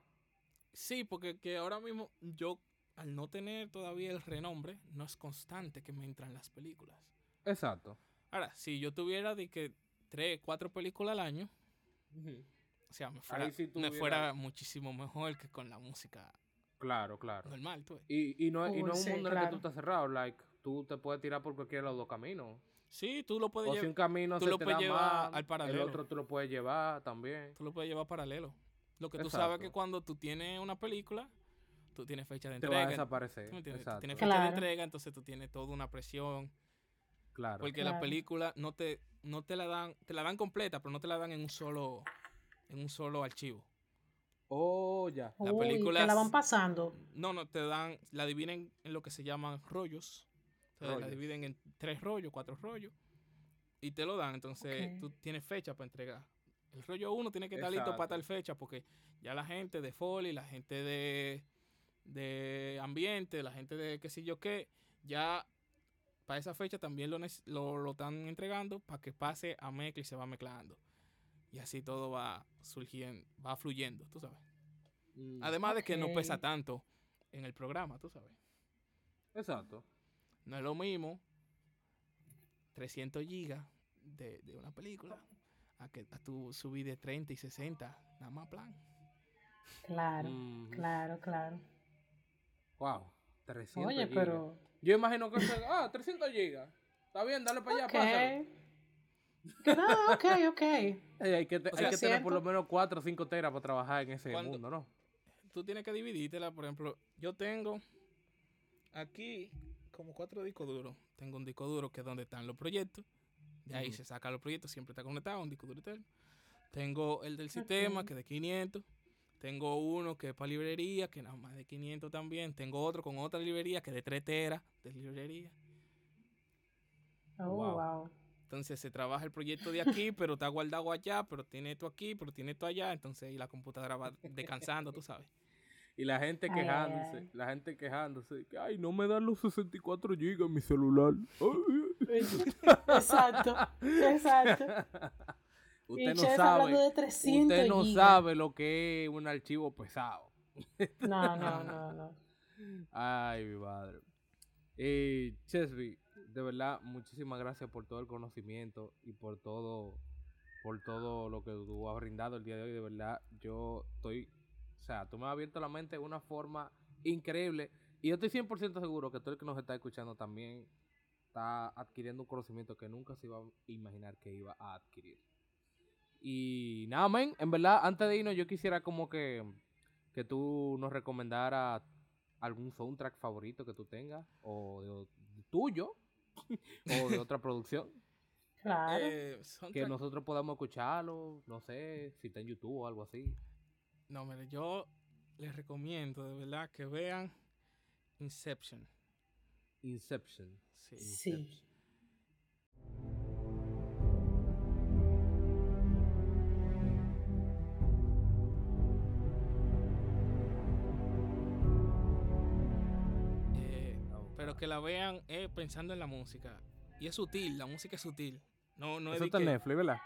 Sí, porque que ahora mismo yo, al no tener todavía el renombre, no es constante que me entran las películas. Exacto. Ahora, si yo tuviera de que tres, cuatro películas al año, o sea, me fuera, me fuera muchísimo mejor que con la música Claro, claro. normal, tú ves. Y, y no, y no es un mundo en el que tú estás cerrado, like, tú te puedes tirar por cualquiera de los dos caminos. Sí, tú lo puedes O si un llevar, camino tú se lo te puedes da llevar mal, al paralelo. el otro tú lo puedes llevar también. tú lo puedes llevar paralelo. Lo que tú sabes Exacto. que cuando tú tienes una película, tú tienes fecha de Te va a entrega. desaparecer. tienes fecha de entrega, entonces tú tienes toda una presión. Claro. Porque la película no te, no te la dan, te la dan completa, pero no te la dan en un solo, en un solo archivo. Oh, ya. La Uy, película que la es- van pasando. No, no, te dan, la dividen en lo que se llaman rollos. Entonces, la dividen en tres rollos, cuatro rollos. Y te lo dan. Entonces, tú tienes fecha para entregar. El rollo uno tiene que estar listo para tal fecha porque ya la gente de Foley, la gente de, de ambiente, la gente de qué sé yo qué, ya para esa fecha también lo, lo, lo están entregando para que pase a mezcla y se va mezclando. Y así todo va surgiendo, va fluyendo, tú sabes. Mm, Además de que no pesa tanto en el programa, tú sabes. Exacto. No es lo mismo 300 gigas de, de una película a que a tu subir de 30 y 60, nada más plan. Claro, claro, claro. Wow. 300 Oye, gigas. pero. Yo imagino que se- ah, 300 gigas. Está bien, dale para allá, Ok. pásalo. No, ok, ok. [laughs] Hay que, te- O hay sea, que tener por lo menos 4 o 5 teras para trabajar en ese Cuando- mundo, ¿no? Tú tienes que dividírtela, por ejemplo, yo tengo aquí como cuatro discos duros. Tengo un disco duro que es donde están los proyectos. De ahí se sacan los proyectos, siempre está conectado, un disco duro eterno. Tengo el del sistema, que es de 500. Tengo uno que es para librería, que nada más de 500 también. Tengo otro con otra librería, que es de 3 teras de librería. Oh, Wow. wow. Entonces se trabaja el proyecto de aquí, [laughs] pero está guardado allá, pero tiene esto aquí, pero tiene esto allá. Entonces ahí la computadora va [laughs] descansando, tú sabes. Y la gente Ay, quejándose, ay. la gente quejándose, que ay, no me dan los 64 gigas en mi celular. [laughs] Exacto, exacto. [laughs] Usted no sabe, hablando de 300 usted no gigas. sabe lo que es un archivo pesado. No, no, no, no. Ay, mi madre. Eh, Chesby, de verdad, muchísimas gracias por todo el conocimiento y por todo, por todo lo que tú has brindado el día de hoy. De verdad, yo estoy, o sea, tú me has abierto la mente de una forma increíble y yo estoy 100% seguro que todo el que nos está escuchando también está adquiriendo un conocimiento que nunca se iba a imaginar que iba a adquirir. Y nada, men, en verdad, antes de irnos, yo quisiera como que, que tú nos recomendaras algún soundtrack favorito que tú tengas, o de, de tuyo, [laughs] o de otra producción, Claro. Eh, que nosotros podamos escucharlo, no sé, si está en YouTube o algo así. No, mire, yo les recomiendo de verdad que vean Inception. Inception. Sí. Sí. Eh, pero que la vean eh, pensando en la música. Y es sutil, la música es sutil. No, no es Eso de está en que- Netflix, ¿verdad?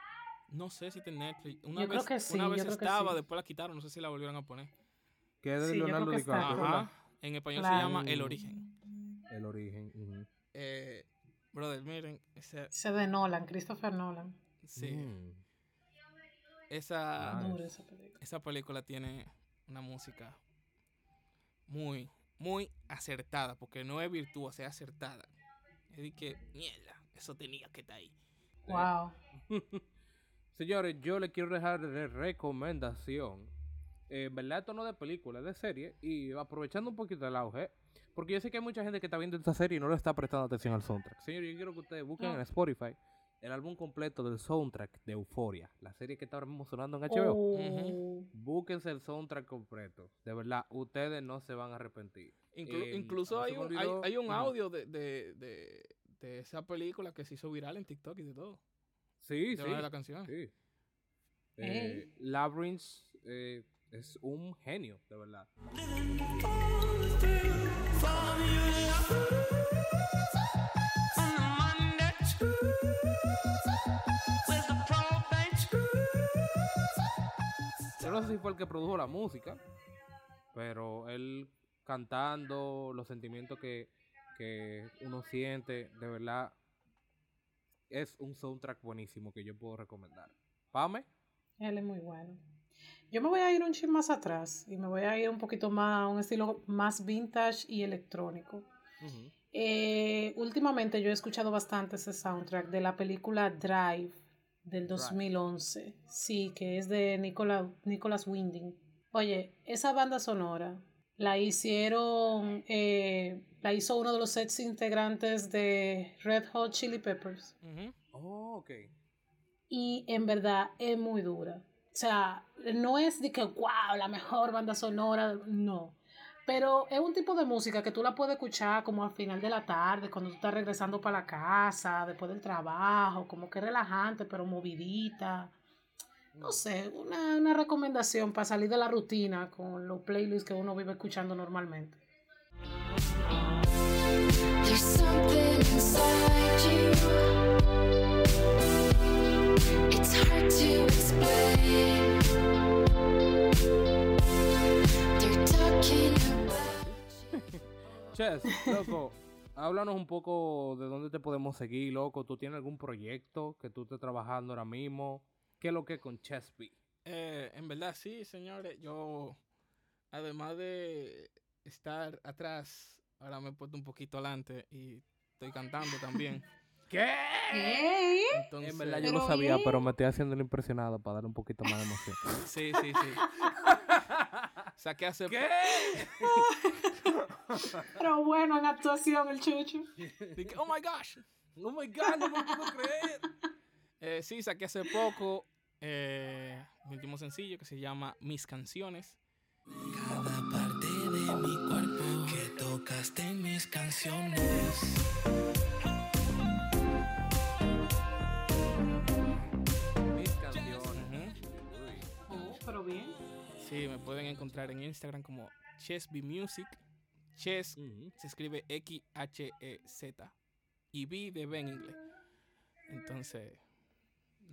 No sé si está en Netflix. Una Yo vez, creo que sí, una vez estaba, sí. después la quitaron, no sé si la volvieron a poner. Que es de Sí, Leonardo. DiCaprio, Ajá. En español Claro. se llama El Origen. El origen. Eh, brother, miren, ese- Ese de Nolan, Christopher Nolan. sí, Mm. esa, esa película. esa película tiene una música muy, muy acertada, porque no es virtuosa, es acertada. Es de que, mierda, eso tenía que estar ahí. Wow. [laughs] Señores, yo le quiero dejar de recomendación. Eh, en verdad, esto no de película, es de serie. Y aprovechando un poquito el auge, porque yo sé que hay mucha gente que está viendo esta serie y no le está prestando atención al soundtrack. Señores, yo quiero que ustedes busquen Ah. en Spotify el álbum completo del soundtrack de Euphoria, la serie que está ahora mismo sonando en HBO. Oh. Búsquense el soundtrack completo. De verdad, ustedes no se van a arrepentir. Inclu- Eh, incluso hay un, hay, hay un audio de, de, de, de esa película que se hizo viral en TikTok y de todo. Sí, De sí. la canción. Sí. Eh, Labyrinth eh, es un genio, de verdad. Yo no sé si fue el que produjo la música, pero él cantando los sentimientos que, que uno siente, de verdad, es un soundtrack buenísimo que yo puedo recomendar. Pame, Él es muy bueno. Yo me voy a ir un chin más atrás y me voy a ir un poquito más a un estilo más vintage y electrónico. Eh, últimamente yo he escuchado bastante ese soundtrack de la película Drive del 2011. Sí, que es de Nicola, Nicholas Winding. Oye, esa banda sonora la hicieron, eh, la hizo uno de los sets integrantes de Red Hot Chili Peppers. Oh, ok. Y en verdad es muy dura. O sea, no es de que, wow, la mejor banda sonora, no. Pero es un tipo de música que tú la puedes escuchar como al final de la tarde, cuando tú estás regresando para la casa, después del trabajo, como que relajante, pero movidita. No sé, una, una recomendación para salir de la rutina con los playlists que uno vive escuchando normalmente. Thank There's something inside you. It's hard to explain. They're talking about. Chess, [laughs] loco, háblanos un poco de dónde te podemos seguir, loco. ¿Tú tienes algún proyecto que tú estés trabajando ahora mismo? ¿Qué es lo que es con Chesby? Eh, en verdad, sí, señores. Yo, además de estar atrás, ahora me he puesto un poquito adelante y estoy cantando también. [laughs] ¿Qué? Entonces, En verdad yo lo sabía, pero me estoy haciendo el impresionado para darle un poquito más de emoción. [laughs] Sí, sí, sí. [laughs] Saqué hace ¿Qué? Pero bueno, en actuación el chucho. Dije, oh my gosh. Oh my god, no me lo puedo creer. Eh, sí, saqué hace poco eh, mi último sencillo que se llama Mis Canciones. Cada parte de mi cuerpo que tocaste en mis canciones. Mis canciones. Oh, pero bien. Sí, me pueden encontrar en Instagram como Chesby Music. Ches Ujú. se escribe X-H-E-Z. Y B de B en inglés. Entonces,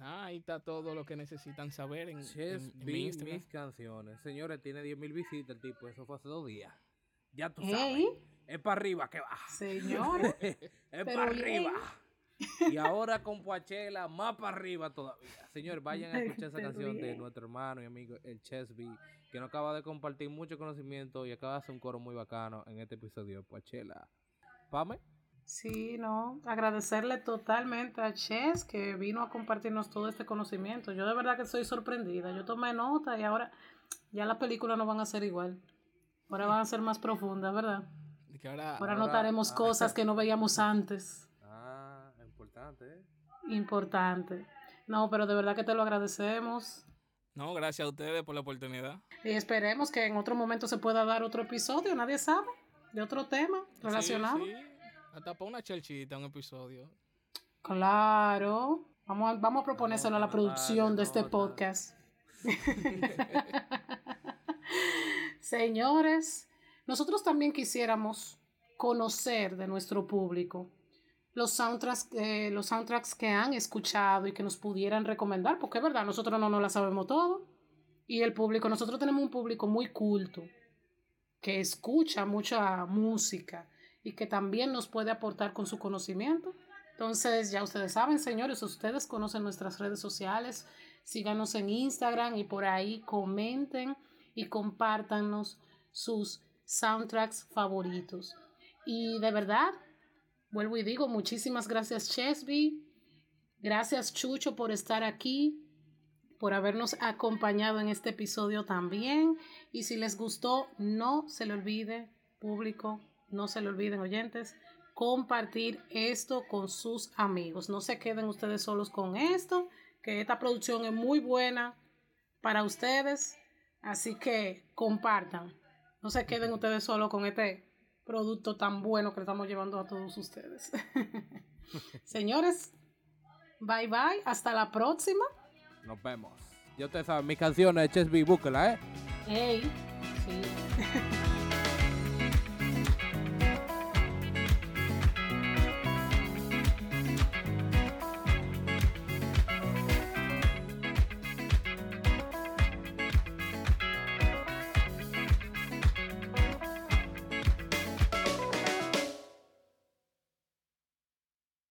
nada, ahí está todo lo que necesitan saber en, en- Chess en mi Instagram. mis canciones. Señores, tiene 10.000 visitas el tipo. Eso fue hace dos días. Ya tú Ey. sabes. Es para arriba que va. Señores. [laughs] es para arriba. Y ahora con Poachela, más para arriba todavía. Señores, vayan a escuchar esa Pero canción de nuestro hermano y amigo, el Chesby, que nos acaba de compartir mucho conocimiento y acaba de hacer un coro muy bacano en este episodio de Poachela. Pame. Sí, no. Agradecerle totalmente a Ches que vino a compartirnos todo este conocimiento. Yo de verdad que estoy sorprendida. Yo tomé nota y ahora ya las películas no van a ser igual. Ahora van a ser más profundas, ¿verdad? Que ahora, Ahora Ahora- notaremos ah. cosas que no veíamos antes. Ah, importante, ¿eh? Importante. No, pero de verdad que te lo agradecemos. no, gracias a ustedes por la oportunidad. Y esperemos que en otro momento se pueda dar otro episodio, nadie sabe, de otro tema relacionado. Sí, sí. Hasta para una chelchita, un episodio. Claro. Vamos a, vamos a proponérselo a la producción de este podcast. [laughs] Señores, nosotros también quisiéramos conocer de nuestro público los soundtracks, eh, los soundtracks que han escuchado y que nos pudieran recomendar, porque es verdad, nosotros no nos la sabemos todo. Y el público, nosotros tenemos un público muy culto, que escucha mucha música y que también nos puede aportar con su conocimiento. Entonces, ya ustedes saben, señores, ustedes conocen nuestras redes sociales, síganos en Instagram y por ahí comenten y compártanos sus soundtracks favoritos. Y de verdad, vuelvo y digo, muchísimas gracias Chesby, gracias Chucho por estar aquí, por habernos acompañado en este episodio también. Y si les gustó, no se le olvide, público, no se le olviden oyentes, compartir esto con sus amigos. No se queden ustedes solos con esto, que esta producción es muy buena para ustedes. Así que compartan. No se queden ustedes solos con este producto tan bueno que le estamos llevando a todos ustedes. [laughs] Señores, bye bye. Hasta la próxima. Nos vemos. Ya ustedes saben, mis canciones de Chesby, búsquela, ¿eh? Hey, sí. [laughs]